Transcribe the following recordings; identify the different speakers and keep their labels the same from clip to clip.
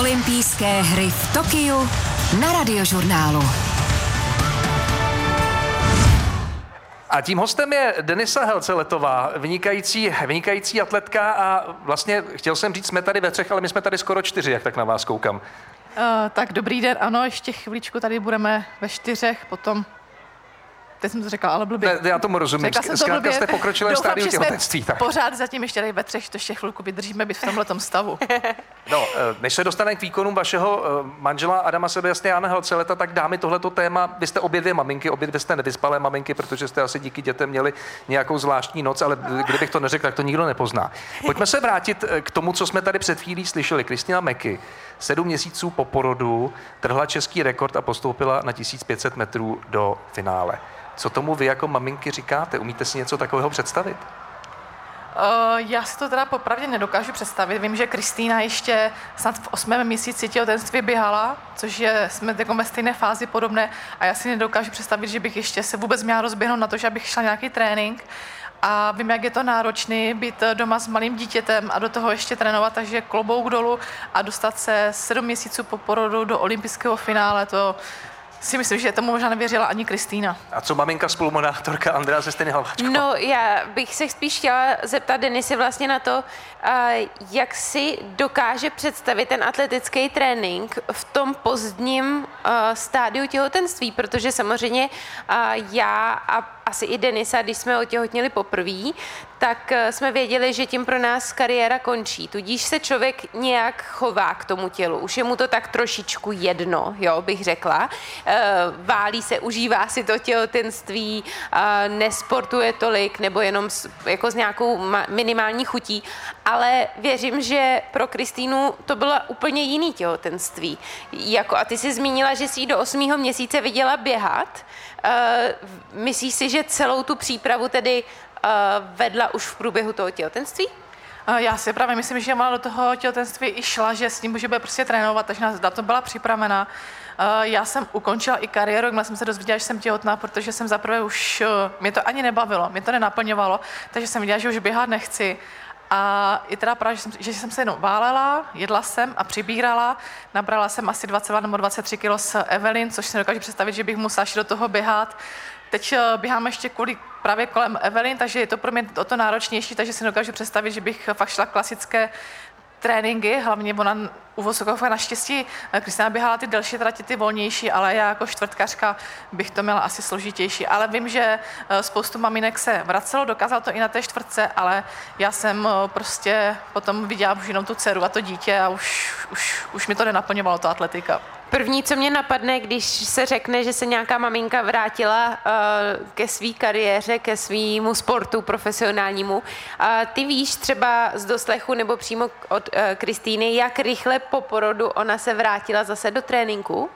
Speaker 1: Olympijské hry v Tokiu na radiožurnálu.
Speaker 2: A tím hostem je Denisa Helceletová, vynikající, vynikající atletka a vlastně chtěl jsem říct, jsme tady ve třech, ale my jsme tady skoro čtyři, jak tak na vás koukám. Uh,
Speaker 3: tak dobrý den, ano, ještě chviličku tady budeme ve čtyřech, potom Teď jsem to řekla, ale blbě.
Speaker 2: Ne, já tomu rozumím. Řekla jsem to blbě. jste pokročilé stádiu těhotenství.
Speaker 3: Tak. Pořád zatím ještě tady ve třech, to ještě chvilku vydržíme být v tomhle stavu.
Speaker 2: No, eh, než se dostaneme k výkonům vašeho eh, manžela Adama Sebastiana Jana Helceleta, tak dáme tohleto téma. Vy jste obě dvě maminky, obě dvě jste nevyspalé maminky, protože jste asi díky dětem měli nějakou zvláštní noc, ale kdybych to neřekl, tak to nikdo nepozná. Pojďme se vrátit eh, k tomu, co jsme tady před chvílí slyšeli. Kristina Meky, sedm měsíců po porodu, trhla český rekord a postoupila na 1500 metrů do finále. Co tomu vy jako maminky říkáte? Umíte si něco takového představit?
Speaker 3: Uh, já si to teda popravdě nedokážu představit. Vím, že Kristýna ještě snad v osmém měsíci těhotenství běhala, což je, jsme jako ve stejné fázi podobné a já si nedokážu představit, že bych ještě se vůbec měla rozběhnout na to, že abych šla nějaký trénink. A vím, jak je to náročný být doma s malým dítětem a do toho ještě trénovat, takže klobouk dolů a dostat se sedm měsíců po porodu do olympijského finále, to si myslím, že tomu možná nevěřila ani Kristýna.
Speaker 2: A co maminka spolumodátorka Andrea ze stejné
Speaker 4: No, já bych se spíš chtěla zeptat Denisy vlastně na to, jak si dokáže představit ten atletický trénink v tom pozdním stádiu těhotenství, protože samozřejmě já a asi i Denisa, když jsme otěhotněli poprvé, tak eh, jsme věděli, že tím pro nás kariéra končí. Tudíž se člověk nějak chová k tomu tělu. Už je mu to tak trošičku jedno, jo, bych řekla. Eh, válí se, užívá si to těhotenství, eh, nesportuje tolik, nebo jenom s, jako s nějakou minimální chutí. Ale věřím, že pro Kristýnu to bylo úplně jiný těhotenství. Jako, a ty jsi zmínila, že jsi do osmého měsíce viděla běhat. Myslíš si, že celou tu přípravu tedy vedla už v průběhu toho těhotenství?
Speaker 3: Já si právě myslím, že má do toho těhotenství i šla, že s ním může bude prostě trénovat, takže na to byla připravena. Já jsem ukončila i kariéru, jakmile jsem se dozvěděla, že jsem těhotná, protože jsem zaprvé už, eh, mě to ani nebavilo, mě to nenaplňovalo, takže jsem viděla, že už běhat nechci. A i teda právě, že jsem, že jsem se jenom válela, jedla jsem a přibírala. Nabrala jsem asi 22 nebo 23 kg s Evelyn, což si nedokážu představit, že bych musela do toho běhat. Teď eh, běháme ještě kvůli právě kolem Evelyn, takže je to pro mě o to náročnější, takže si dokážu představit, že bych fakt šla klasické tréninky, hlavně ona u Vosokova naštěstí eh, Kristina běhala ty delší trati, ty volnější, ale já jako čtvrtkařka bych to měla asi složitější. Ale vím, že eh, spoustu maminek se vracelo, dokázal to i na té čtvrtce, ale já jsem prostě potom viděla už jenom tu dceru a to dítě a už, už, už mi to nenaplňovalo, to atletika.
Speaker 4: První, co mě napadne, když se řekne, že se nějaká maminka vrátila uh, ke své kariéře, ke svýmu sportu profesionálnímu, uh, ty víš třeba z doslechu nebo přímo od uh, Kristýny, jak rychle po porodu ona se vrátila zase do tréninku?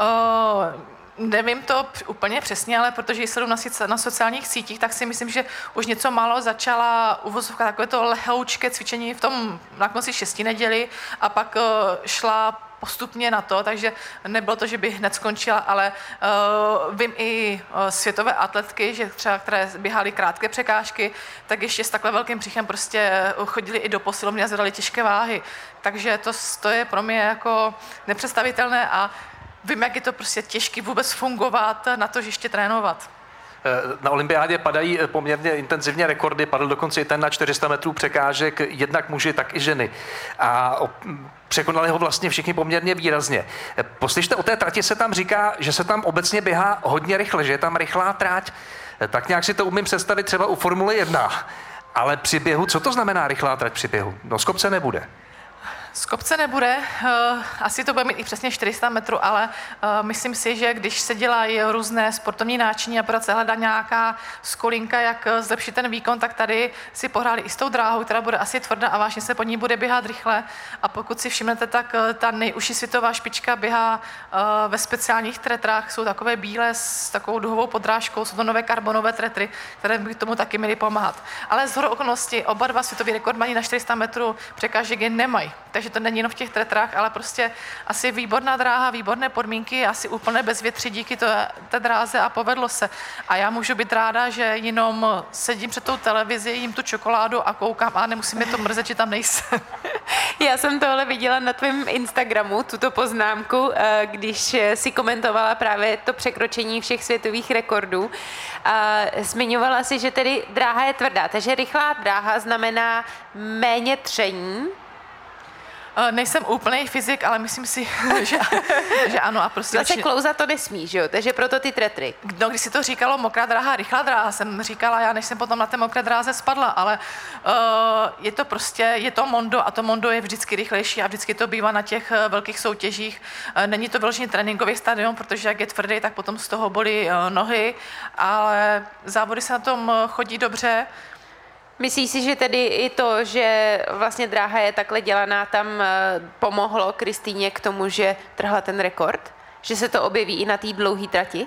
Speaker 3: Uh, Nevím to úplně přesně, ale protože jsem na, na sociálních sítích, tak si myslím, že už něco málo začala uvozovka takové to lehoučké cvičení v tom na konci šesti neděli a pak šla postupně na to, takže nebylo to, že by hned skončila, ale uh, vím i uh, světové atletky, že třeba, které běhaly krátké překážky, tak ještě s takhle velkým příchem prostě chodili i do posilovny a zvedali těžké váhy. Takže to, to je pro mě jako nepředstavitelné a vím, jak je to prostě těžké vůbec fungovat na to, že ještě trénovat.
Speaker 2: Eh, na olympiádě padají eh, poměrně intenzivně rekordy, padl dokonce i ten na 400 metrů překážek, jednak muži, tak i ženy. A překonali ho vlastně všichni poměrně výrazně. Eh, poslyšte, o té trati se tam říká, že se tam obecně běhá hodně rychle, že je tam rychlá tráť. Tak nějak si to umím představit třeba u Formule 1. Ale při běhu, co to znamená rychlá trať při běhu? No z kopce nebude.
Speaker 3: Z kopce nebude, eh, asi to bude mít i přesně 400 metrů, ale eh, myslím si, že když se dělají různé sportovní náčiní a pořád se hledá nějaká skolinka, jak eh, zlepšit ten výkon, tak tady si pohráli i s tou dráhou, která bude asi tvrdá a vážně se po ní bude běhat rychle. A pokud si všimnete, tak ta nejužší světová špička běhá ve speciálních tretrách, jsou takové bílé s takovou duhovou podrážkou, jsou to nové karbonové tretry, které by tomu taky měly pomáhat. Ale z okolností oba dva světoví rekordmani na 400 metrů překážek je nemají. Takže že to není jenom v těch tretrách, ale prostě asi výborná dráha, výborné podmínky, asi úplné bezvětří díky té, té dráze a povedlo se. A já můžu být ráda, že jenom sedím před tou televizi, jim tu čokoládu a koukám a nemusím mě to mrzet, že tam nejsem.
Speaker 4: Já jsem tohle viděla na tvém Instagramu, tuto poznámku, eh, když si komentovala právě to překročení všech světových rekordů. A zmiňovala si, že tedy dráha je tvrdá, takže rychlá dráha znamená méně tření,
Speaker 3: nejsem úplný fyzik, ale myslím si, že, že ano. A prostě
Speaker 4: Zase klouza to nesmí, že jo? Takže proto ty tretry.
Speaker 3: No, když si to říkalo mokrá dráha, rychlá dráha, jsem říkala já, než jsem potom na té mokré dráze spadla, ale uh, je to prostě, je to mondo a to mondo je vždycky rychlejší a vždycky to bývá na těch uh, velkých soutěžích. Není to vyloženě tréninkový stadion, protože jak je tvrdý, tak potom z toho bolí nohy, ale závody se na tom chodí dobře.
Speaker 4: Myslíš si, že tedy i to, že vlastně dráha je takhle dělaná, tam eh, pomohlo Kristýně k tomu, že trhla ten rekord? Že se to objeví i na té dlouhé trati?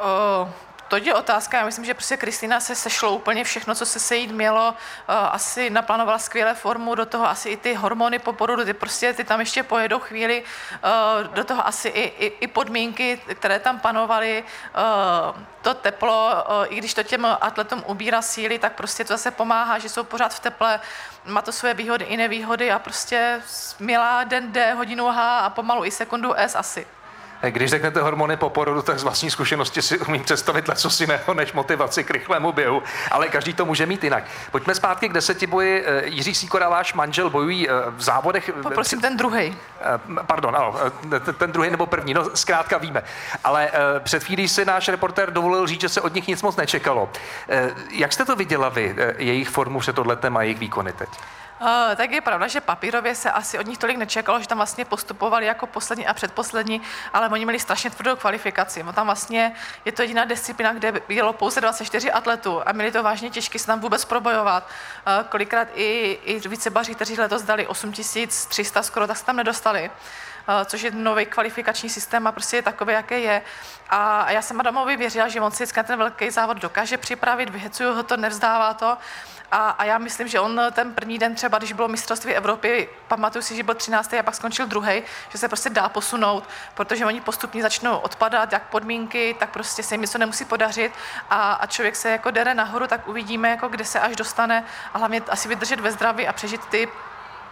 Speaker 3: Uh, to je otázka. Já myslím, že prostě Kristýna se sešlo úplně všechno, co se sejít mělo. Uh, asi naplánovala skvělé formu, do toho asi i ty hormony po porodu, ty prostě ty tam ještě pojedou chvíli, uh, do toho asi i, i, i podmínky, které tam panovaly, uh, to teplo, i když to těm atletům ubírá síly, tak prostě to zase pomáhá, že jsou pořád v teple, má to své výhody i nevýhody a prostě milá den D, hodinu H a pomalu i sekundu S asi.
Speaker 2: Když řeknete hormony po porodu, tak z vlastní zkušenosti si umím představit něco jiného než motivaci k rychlému běhu, ale každý to může mít jinak. Pojďme zpátky k deseti boji. Eh, Jiří Sýkora, váš manžel, bojují eh, v závodech.
Speaker 3: Poprosím ten druhý.
Speaker 2: Eh, pardon, ano, ten druhý nebo první, no zkrátka víme. Ale před chvílí si náš reportér dovolil říct, že se od nich nic moc nečekalo. Jak jste to viděla vy, jejich formu před odletem a jejich výkony teď?
Speaker 3: Uh, tak je pravda, že papírově se asi od nich tolik nečekalo, že tam vlastně postupovali jako poslední a předposlední, ale oni měli strašně tvrdou kvalifikaci. No tam vlastně je to jediná disciplína, kde bylo pouze 24 atletů a měli to vážně těžké se tam vůbec probojovat. Uh, kolikrát i, i vícebaři, kteří letos dali 8300 skoro, tak se tam nedostali což je nový kvalifikační systém a prostě je takový, jaký je. A já jsem Adamovi věřila, že on si ten velký závod dokáže připravit, vyhecuju ho to, nevzdává to. A, a já myslím, že on ten první den třeba, když bylo mistrovství Evropy, pamatuju si, že byl 13. a pak skončil druhý, že se prostě dá posunout, protože oni postupně začnou odpadat, jak podmínky, tak prostě se jim něco nemusí podařit a, a člověk se jako dere nahoru, tak uvidíme, jako kde se až dostane a hlavně asi vydržet ve zdraví a přežít ty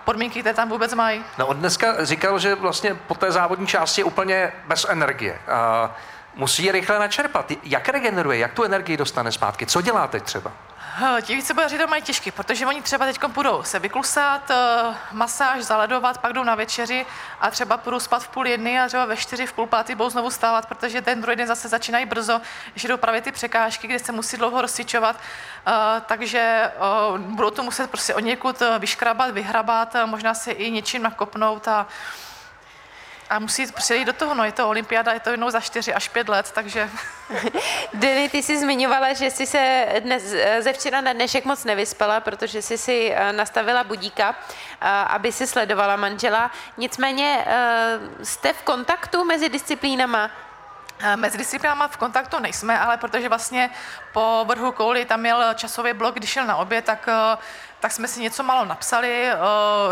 Speaker 3: podmínky, které tam vůbec mají.
Speaker 2: No on dneska říkal, že vlastně po té závodní části je úplně bez energie. Uh, musí je rychle načerpat. Jak regeneruje, jak tu energii dostane zpátky? Co dělá teď třeba?
Speaker 3: Ti vícebojaři to mají těžký, protože oni třeba teď budou se vyklusat, eh, masáž, zaledovat, pak jdou na večeři a třeba budou spát v půl jedny a třeba ve čtyři, v půl pátý budou znovu stávat, protože ten druhý den zase začínají brzo, ještě jdou právě ty překážky, kde se musí dlouho rozcvičovat, eh, takže eh, budou to muset prostě od někud vyškrabat, vyhrabat, možná se i něčím nakopnout a a musí přejít do toho, no je to olympiáda, je to jednou za čtyři až pět let, takže...
Speaker 4: Denny, ty jsi zmiňovala, že jsi se dnes, ze včera na dnešek moc nevyspala, protože jsi si eh, nastavila budíka, eh, aby si sledovala manžela. Nicméně eh, jste v kontaktu mezi disciplínama?
Speaker 3: Mezi disciplinama v kontaktu nejsme, ale protože vlastně po vrhu kouli tam měl časový blok, když šel na oběd, tak, tak jsme si něco málo napsali,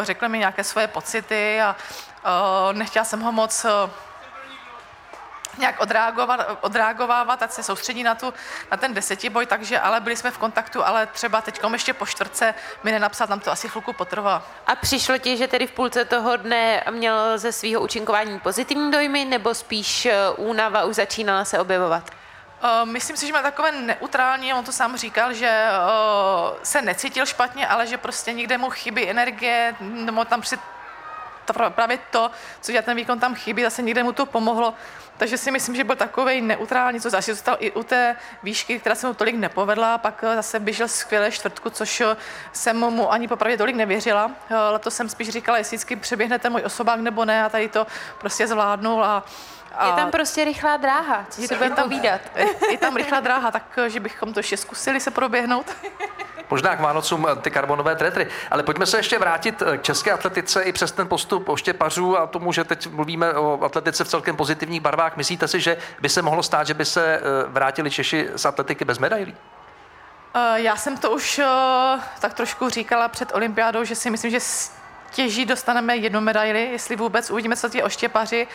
Speaker 3: řekli mi nějaké svoje pocity a nechtěla jsem ho moc eh, nějak odreagovat, odreagovávat, ať se soustředí na, tu, na ten desetiboj, takže ale byli jsme v kontaktu, ale třeba teď ještě po čtvrtce mi nenapsat, nám to asi chvilku potrvá.
Speaker 4: A přišlo ti, že tedy v půlce toho dne měl ze svého účinkování pozitivní dojmy, nebo spíš eh, únava už začínala se objevovat?
Speaker 3: Myslím si, že má takové neutrální, on to sám říkal, že se necítil špatně, ale že prostě někde mu chybí energie, nebo tam při to právě to, co dělá ten výkon tam chybí, zase někde mu to pomohlo. Takže si myslím, že byl takový neutrální, co zase zůstal i u té výšky, která se mu tolik nepovedla, pak eh, zase běžel skvěle čtvrtku, což eh, jsem mu ani popravdě tolik nevěřila. Eh, letos jsem spíš říkala, jestli vždycky přeběhnete můj osobák nebo ne, a tady to prostě zvládnul a
Speaker 4: a je tam prostě rychlá dráha, co si budeme povídat.
Speaker 3: Je, je tam rychlá dráha, tak že bychom to ještě zkusili se proběhnout.
Speaker 2: Možná k Vánocům eh, ty karbonové tretry. Ale pojďme se ještě vrátit eh, k české atletice i přes ten postup oštěpařů a tomu, že teď mluvíme o atletice v celkem pozitivních barvách. Myslíte si, že by se mohlo stát, že by se eh, vrátili Češi z atletiky bez medailí?
Speaker 3: Já jsem to už tak trošku říkala před olympiádou, že si myslím, že těží dostaneme jednu medaili, jestli vůbec uvidíme, co ti oštěpaři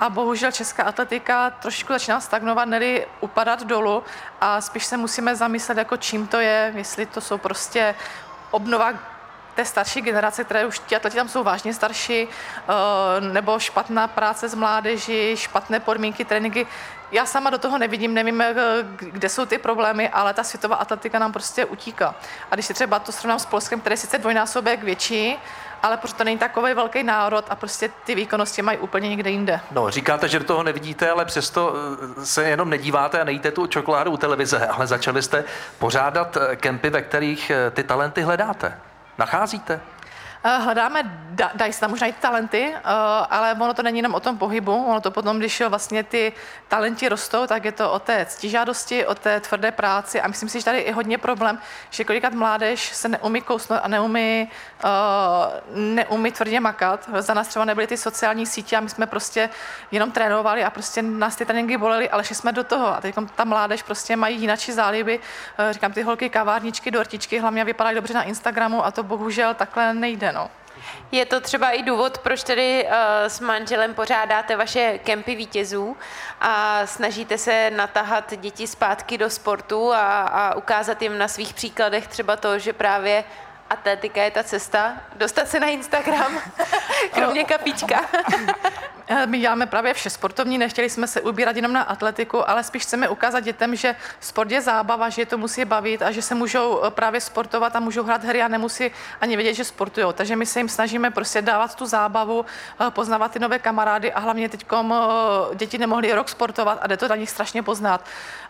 Speaker 3: a bohužel česká atletika trošku začíná stagnovat, neli upadat dolů a spíš se musíme zamyslet, jako čím to je, jestli to jsou prostě obnova té starší generace, které už ti atleti tam jsou vážně starší, eh, nebo špatná práce s mládeží, špatné podmínky, tréninky. Já sama do toho nevidím, nevím, eh, kde jsou ty problémy, ale ta světová atletika nám prostě utíká. A když si třeba to srovnám s Polskem, které je sice dvojnásobek větší, ale prostě to není takový velký národ a prostě ty výkonnosti mají úplně někde jinde.
Speaker 2: No, říkáte, že do toho nevidíte, ale přesto eh, se jenom nedíváte a nejíte tu čokoládu u televize, ale začali jste pořádat kempy, ve kterých ty talenty hledáte. Nacházíte?
Speaker 3: Eh, hledáme, da, dají se tam možná i talenty, uh, ale ono to není jenom o tom pohybu, ono to potom, když vlastně ty talenti rostou, tak je to o té ctižádosti, o té tvrdé práci a myslím si, že tady je hodně problém, že kolikrát mládež se neumí kousnout a neumí, uh, neumí tvrdě makat. Za nás třeba nebyly ty sociální sítě a my jsme prostě jenom trénovali a prostě nás ty tréninky bolely, ale šli jsme do toho a teď ta mládež prostě mají jinačí záliby. Říkám, ty holky kavárničky, dortičky hlavně vypadají dobře na Instagramu a to bohužel takhle nejde no.
Speaker 4: Je to třeba i důvod, proč tedy uh, s manželem pořádáte vaše kempy vítězů a snažíte se natahat děti zpátky do sportu a, a ukázat jim na svých příkladech třeba to, že právě atletika je ta cesta, dostat se na Instagram, kromě kapíčka.
Speaker 3: Eh, my děláme právě vše sportovní, nechtěli jsme se ubírat jenom na atletiku, ale spíš chceme ukázat dětem, že sport je zábava, že je to musí bavit a že se můžou eh, právě sportovat a můžou hrát hry a nemusí ani vědět, že sportují. Takže my se jim snažíme prostě dávat tu zábavu, eh, poznávat ty nové kamarády a hlavně teď děti nemohly rok sportovat a jde to na nich strašně poznat.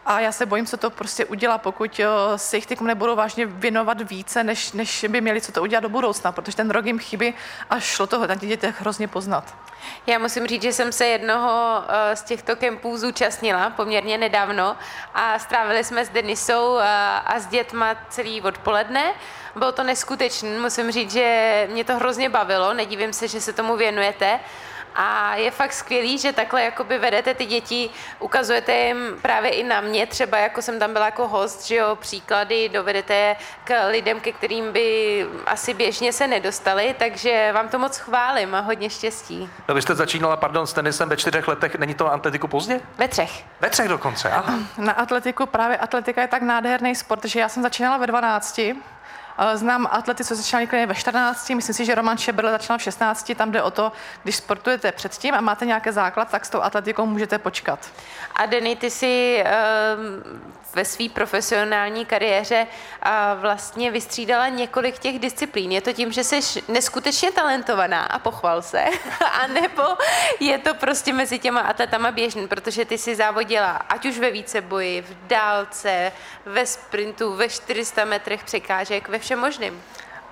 Speaker 3: A já se bojím, co to prostě udělá, pokud se jich teď nebudou vážně věnovat více, než, než by měli co to udělat do budoucna, protože ten rok jim chybí a šlo toho na těch dětech hrozně poznat.
Speaker 4: Já musím říct, že jsem se jednoho eh, z těchto kempů zúčastnila poměrně nedávno a strávili jsme s Denisou eh, a s dětma celý odpoledne. Bylo to neskutečné, musím říct, že mě to hrozně bavilo, nedívím se, že se tomu věnujete. A je fakt skvělý, že takhle jakoby vedete ty děti, ukazujete jim právě i na mě, třeba jako jsem tam byla jako host, že jo, příklady dovedete k lidem, ke kterým by asi běžně se nedostali, takže vám to moc chválím a hodně štěstí.
Speaker 2: No vy jste začínala, pardon, s tenisem ve čtyřech letech, není to atletiku pozdě?
Speaker 4: Ve třech.
Speaker 2: Ve třech dokonce, aha.
Speaker 3: Na atletiku právě atletika je tak nádherný sport, že já jsem začínala ve 12 Eh, znám atlety, co začínali ve 14, myslím si, že Roman Šebrle začal v 16, tam jde o to, když sportujete předtím a máte nějaký základ, tak s tou atletikou můžete počkat.
Speaker 4: A Denny, ty jsi uh, ve své profesionální kariéře uh, vlastně vystřídala několik těch disciplín. Je to tím, že jsi neskutečně talentovaná a pochval se, a nebo je to prostě mezi těma atletama běžný, protože ty si závodila ať už ve víceboji, v dálce, ve sprintu, ve 400 metrech překážek, ve všem možným.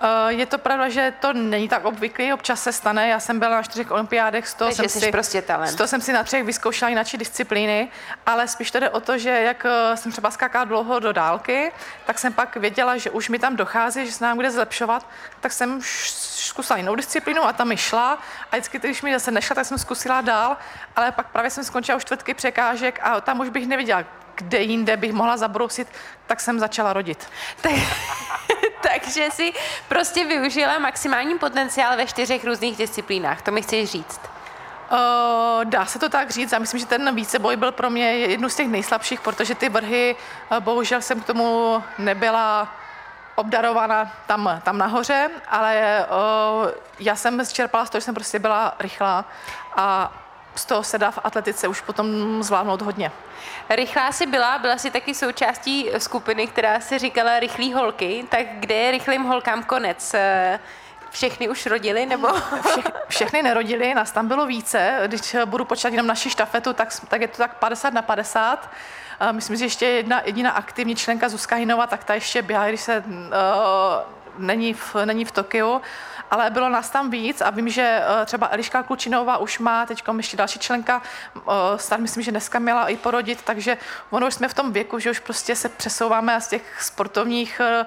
Speaker 3: Eh, je to pravda, že to není tak obvyklý, občas se stane. Já jsem byla na čtyřech olympiádech, z toho, jsem si,
Speaker 4: prostě talent.
Speaker 3: z toho jsem si na třech vyzkoušela jináčí disciplíny, ale spíš to jde o to, že jak eh, jsem třeba skákala dlouho do dálky, tak jsem pak věděla, že už mi tam dochází, že se nám bude zlepšovat, tak jsem zkusila jinou disciplínu a tam mi šla a vždycky, když mi zase nešla, tak jsem zkusila dál, ale pak právě jsem skončila už čtvrtky překážek a tam už bych neviděla, kde jinde bych mohla zabrousit, tak jsem začala rodit.
Speaker 4: Tak, takže si prostě využila maximální potenciál ve čtyřech různých disciplínách, to mi chceš říct.
Speaker 3: Dá se to tak říct. Já myslím, že ten víceboj byl pro mě jednu z těch nejslabších, protože ty vrhy, uh, bohužel jsem k tomu nebyla obdarovaná tam, tam nahoře, ale já jsem zčerpala z toho, že jsem prostě byla rychlá a z toho se dá v atletice už potom zvládnout hodně.
Speaker 4: Rychlá si byla, byla si taky součástí skupiny, která se říkala rychlý holky, tak kde je rychlým holkám konec? Všechny už rodili, nebo?
Speaker 3: Vše, všechny nerodili, nás tam bylo více. Když budu počítat jenom naši štafetu, tak, tak je to tak 50 na 50. Myslím, že ještě jedna jediná aktivní členka Zuzka Hinova, tak ta ještě běhá, když se uh, není v, není v Tokiu ale bylo nás tam víc a vím, že eh, třeba Eliška Klučinová už má teď ještě další členka, eh, stát myslím, že dneska měla i porodit, takže ono už jsme v tom věku, že už prostě se přesouváme z těch sportovních eh,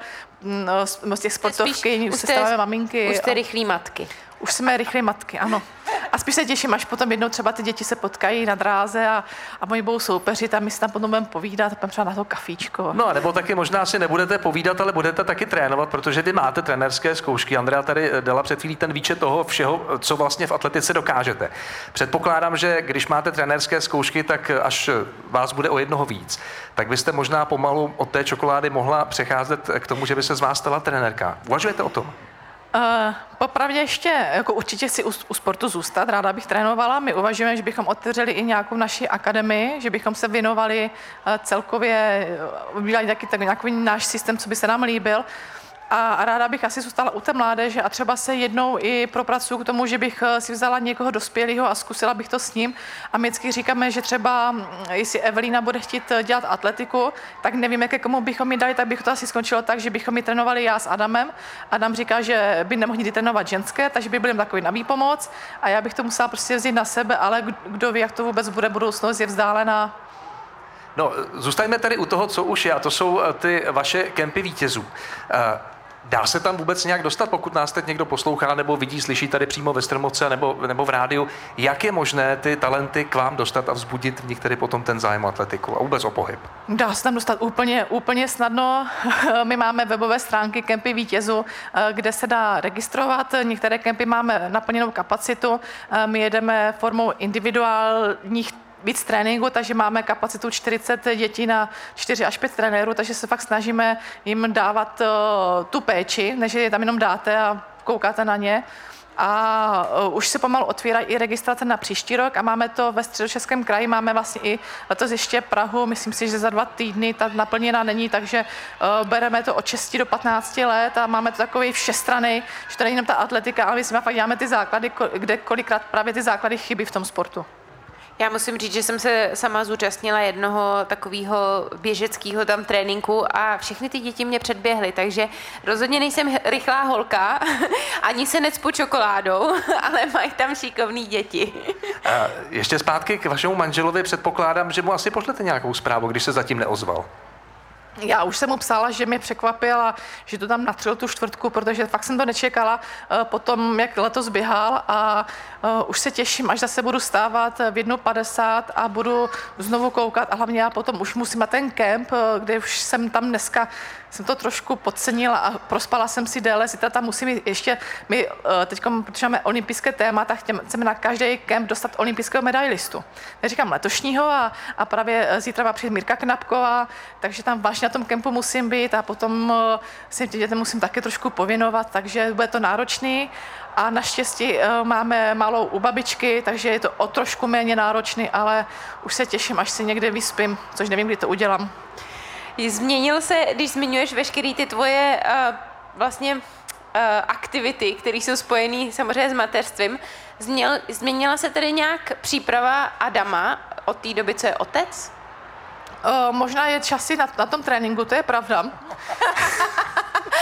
Speaker 3: z těch sportovky, už se stáváme maminky.
Speaker 4: Už jste rychlý matky.
Speaker 3: Už jsme rychlé matky, ano. A spíš se těším, až potom jednou třeba ty děti se potkají na dráze a, a moji budou soupeřit a my si tam potom budeme povídat a třeba na to kafíčko.
Speaker 2: No a nebo taky možná si nebudete povídat, ale budete taky trénovat, protože vy máte trenérské zkoušky. Andrea tady dala před chvílí ten výčet toho všeho, co vlastně v atletice dokážete. Předpokládám, že když máte trenérské zkoušky, tak až vás bude o jednoho víc, tak byste možná pomalu od té čokolády mohla přecházet k tomu, že by se z vás stala trenérka. Uvažujete o tom?
Speaker 3: Uh, popravdě ještě, jako určitě si u, u sportu zůstat, ráda bych trénovala. My uvažujeme, že bychom otevřeli i nějakou naši akademii, že bychom se věnovali uh, celkově, uh, udělali taky tak nějaký náš systém, co by se nám líbil a ráda bych asi zůstala u té mládeže a třeba se jednou i propracuju k tomu, že bych eh, si vzala někoho dospělého a zkusila bych to s ním. A my vždycky říkáme, že třeba, hm, jestli Evelina bude chtít eh, dělat atletiku, tak nevím, jaké komu bychom mi dali, tak bych to asi skončilo tak, že bychom mi trénovali já s Adamem. Adam říká, že by nemohli nikdy trénovat ženské, takže by byl takový na výpomoc a já bych to musela prostě vzít na sebe, ale kdo ví, jak to vůbec bude budoucnost, je vzdálená
Speaker 2: No, zůstaňme tady u toho, co už je, a to jsou eh, ty vaše kempy vítězů. Dá se tam vůbec nějak dostat, pokud nás teď někdo poslouchá nebo vidí, slyší tady přímo ve Strmoce nebo, nebo v rádiu, jak je možné ty talenty k vám dostat a vzbudit v nich tedy potom ten zájem o atletiku a vůbec o pohyb?
Speaker 3: Dá se tam dostat úplně, úplně snadno. My máme webové stránky Kempy vítězů, kde se dá registrovat. Některé kempy máme naplněnou kapacitu. My jedeme formou individuálních víc tréninku, takže máme kapacitu 40 dětí na 4 až 5 trenérů, takže se fakt snažíme jim dávat uh, tu péči, než je tam jenom dáte a koukáte na ně. A uh, už se pomalu otvírá i registrace na příští rok a máme to ve středočeském kraji, máme vlastně i letos ještě Prahu, myslím si, že za dva týdny ta naplněná není, takže uh, bereme to od 6 do 15 let a máme to takový všestrany, že to není jenom ta atletika, ale my si fakt děláme ty základy, kde kolikrát právě ty základy chybí v tom sportu.
Speaker 4: Já musím říct, že jsem se sama zúčastnila jednoho takového běžeckého tam tréninku a všechny ty děti mě předběhly, takže rozhodně nejsem rychlá holka, ani se necpu čokoládou, ale mají tam šikovný děti.
Speaker 2: A ještě zpátky k vašemu manželovi předpokládám, že mu asi pošlete nějakou zprávu, když se zatím neozval.
Speaker 3: Já už jsem mu psala, že mě překvapil a že to tam natřel tu čtvrtku, protože fakt jsem to nečekala eh, potom, jak letos běhal a uh, už se těším, až zase budu stávat v 1.50 a budu znovu koukat a hlavně já potom už musím na ten kemp, eh, kde už jsem tam dneska, jsem to trošku podcenila a prospala jsem si déle, tam musím ještě, my uh, teď, protože máme olympijské téma, tak chceme na každý kemp dostat olympijského medailistu. Neříkám letošního a, a právě zítra má přijít Mirka Knapková, takže tam vážně na tom kempu musím být a potom se těm dětem musím také trošku pověnovat, takže bude to náročný a naštěstí eh, máme malou u babičky, takže je to o trošku méně náročný, ale už se těším, až si někde vyspím, což nevím, kdy to udělám.
Speaker 4: Změnil se, když zmiňuješ veškeré ty tvoje uh, vlastně uh, aktivity, které jsou spojené samozřejmě s mateřstvím, změnil, změnila se tedy nějak příprava Adama od té doby, co je otec?
Speaker 3: Uh, možná je časy na, na tom tréninku, to je pravda.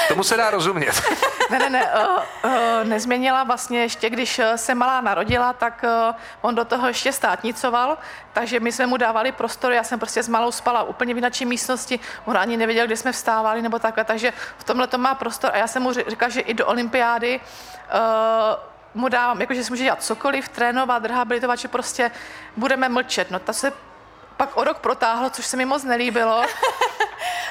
Speaker 2: Tomu se dá rozumět.
Speaker 3: ne, ne, ne, uh, uh, nezměnila vlastně ještě, když se malá narodila, tak uh, on do toho ještě státnicoval, takže my jsme mu dávali prostor, já jsem prostě s malou spala úplně v jináčí místnosti, on ani nevěděl, kde jsme vstávali nebo takhle, takže v tomhle to má prostor a já jsem mu říkala, že i do olympiády uh, mu dávám, jakože si může dělat cokoliv, trénovat, rehabilitovat, že prostě budeme mlčet. No ta se pak o rok protáhlo, což se mi moc nelíbilo.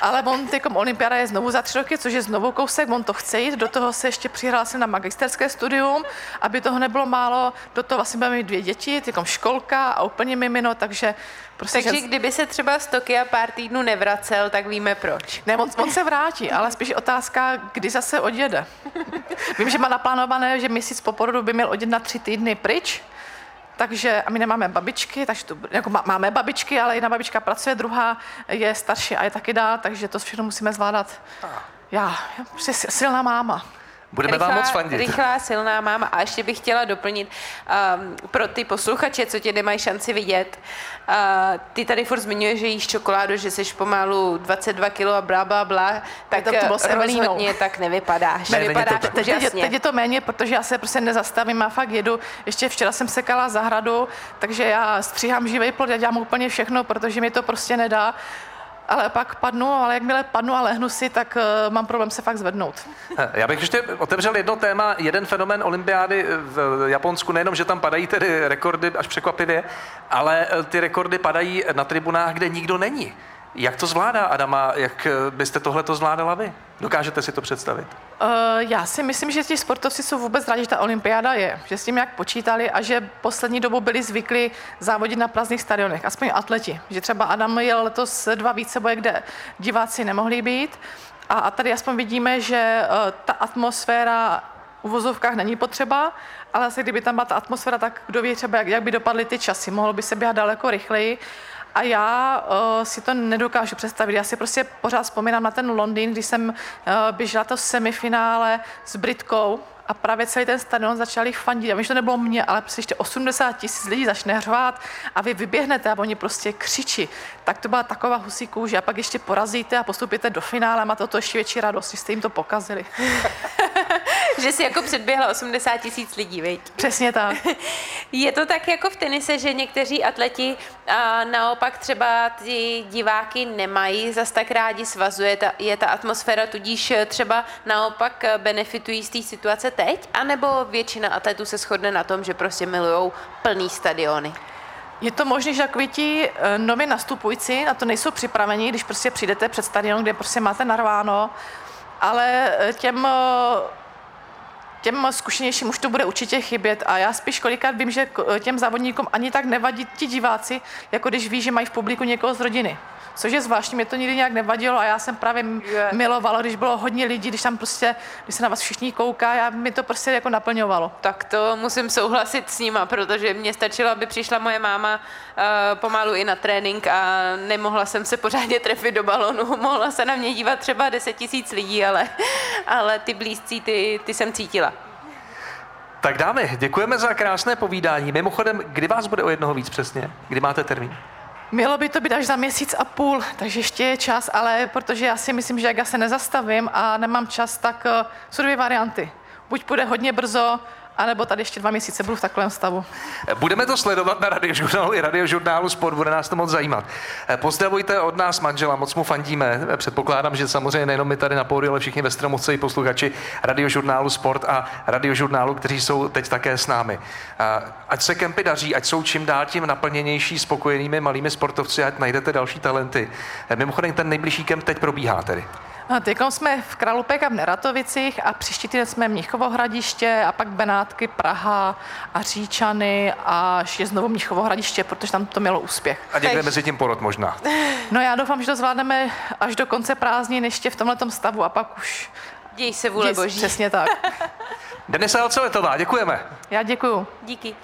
Speaker 3: Ale on teď olympiáda je znovu za tři roky, což je znovu kousek, on to chce jít, do toho se ještě přihlásil na magisterské studium, aby toho nebylo málo, do toho vlastně budeme mít dvě děti, teď školka a úplně mimino, takže
Speaker 4: Prostě Takže že... kdyby se třeba z Tokia pár týdnů nevracel, tak víme proč.
Speaker 3: Ne, on, on se vrátí, ale spíš otázka, kdy zase odjede. Vím, že má naplánované, že měsíc po porodu by měl odjet na tři týdny pryč, takže a my nemáme babičky, takže to, jako máme babičky, ale jedna babička pracuje, druhá je starší a je taky dál, takže to všechno musíme zvládat. Já, já prostě silná máma.
Speaker 2: Budeme rychlá, vám moc fandit.
Speaker 4: Rychlá, silná máma. A ještě bych chtěla doplnit um, pro ty posluchače, co tě nemají šanci vidět. Uh, ty tady furt zmiňuješ, že jíš čokoládu, že jsi pomalu 22 kg a bla, bla, bla. Tak to, to rozhodně tak nevypadáš.
Speaker 3: Ne, nevypadáš to, teď, teď, teď, je to méně, protože já se prostě nezastavím a fakt jedu. Ještě včera jsem sekala zahradu, takže já stříhám živý plod, já dělám úplně všechno, protože mi to prostě nedá ale pak padnu, ale jakmile padnu a lehnu si, tak uh, mám problém se fakt zvednout.
Speaker 2: Eh, já bych ještě otevřel jedno téma, jeden fenomén olympiády v Japonsku, nejenom, že tam padají tedy rekordy až překvapivě, ale eh, ty rekordy padají na tribunách, kde nikdo není. Jak to zvládá Adama? Jak byste tohle to zvládala vy? Dokážete si to představit?
Speaker 3: Uh, já si myslím, že ti sportovci jsou vůbec rádi, že ta olympiáda je, že s tím jak počítali a že poslední dobu byli zvyklí závodit na prázdných stadionech, aspoň atleti. Že třeba Adam jel letos dva více boje, kde diváci nemohli být a, a tady aspoň vidíme, že uh, ta atmosféra uvozovkách není potřeba, ale asi kdyby tam byla ta atmosféra, tak kdo ví třeba, jak, jak by dopadly ty časy. Mohlo by se běhat daleko rychleji. A já uh, si to nedokážu představit. Já si prostě pořád vzpomínám na ten Londýn, když jsem uh, běžela to semifinále s Britkou a právě celý ten stadion začali fandit. A víš, to nebylo mě, ale prostě ještě 80 tisíc lidí začne hřvát a vy vyběhnete a oni prostě křičí. Tak to byla taková husí kůže a pak ještě porazíte a postupíte do finále a máte to ještě větší radost, že jste jim to pokazili.
Speaker 4: že si jako předběhla 80 tisíc lidí, veď?
Speaker 3: Přesně tak.
Speaker 4: Je to tak jako v tenise, že někteří atleti a naopak třeba ty diváky nemají zas tak rádi, svazuje ta, je ta atmosféra, tudíž třeba naopak benefitují z té situace teď, anebo většina atletů se shodne na tom, že prostě milují plný stadiony?
Speaker 3: Je to možné, že takový ti eh, nově nastupující na to nejsou připraveni, když prostě přijdete před stadion, kde prostě máte narváno, ale eh, těm eh, těm zkušenějším už to bude určitě chybět a já spíš kolikrát vím, že těm závodníkům ani tak nevadí ti diváci, jako když ví, že mají v publiku někoho z rodiny. Což je zvláštní, mě to nikdy nějak nevadilo a já jsem právě yeah. milovala, když bylo hodně lidí, když tam prostě, když se na vás všichni kouká, já mi to prostě jako naplňovalo.
Speaker 4: Tak to musím souhlasit s nima, protože mě stačilo, aby přišla moje máma uh, pomalu i na trénink a nemohla jsem se pořádně trefit do balonu. Mohla se na mě dívat třeba 10 tisíc lidí, ale, ale ty blízcí, ty, ty jsem cítila.
Speaker 2: Tak dámy, děkujeme za krásné povídání. Mimochodem, kdy vás bude o jednoho víc přesně? Kdy máte termín?
Speaker 3: Mělo by to být až za měsíc a půl, takže ještě je čas, ale protože já si myslím, že jak já se nezastavím a nemám čas, tak uh, jsou dvě varianty. Buď půjde hodně brzo, anebo tady ještě dva měsíce budu v takovém stavu.
Speaker 2: Budeme to sledovat na radiožurnálu i radiožurnálu Sport, bude nás to moc zajímat. Pozdravujte od nás manžela, moc mu fandíme. Předpokládám, že samozřejmě nejenom my tady na pódiu, ale všichni ve Stromovce i posluchači radiožurnálu Sport a radiožurnálu, kteří jsou teď také s námi. Ať se kempy daří, ať jsou čím dál tím naplněnější, spokojenými malými sportovci, ať najdete další talenty. Mimochodem, ten nejbližší kemp teď probíhá tedy.
Speaker 3: Teď jsme v Kralupech a v Neratovicích a příští týden jsme Mnichovo hradiště a pak Benátky, Praha a Říčany a ještě znovu Mnichovo hradiště, protože tam to mělo úspěch.
Speaker 2: A někde mezi tím porod možná.
Speaker 3: No já doufám, že to zvládneme až do konce prázdnin ještě v tomhle stavu a pak už
Speaker 4: Děj se vůle boží.
Speaker 3: Přesně tak.
Speaker 2: Denisa Alceletová, děkujeme.
Speaker 3: Já děkuju.
Speaker 4: Díky.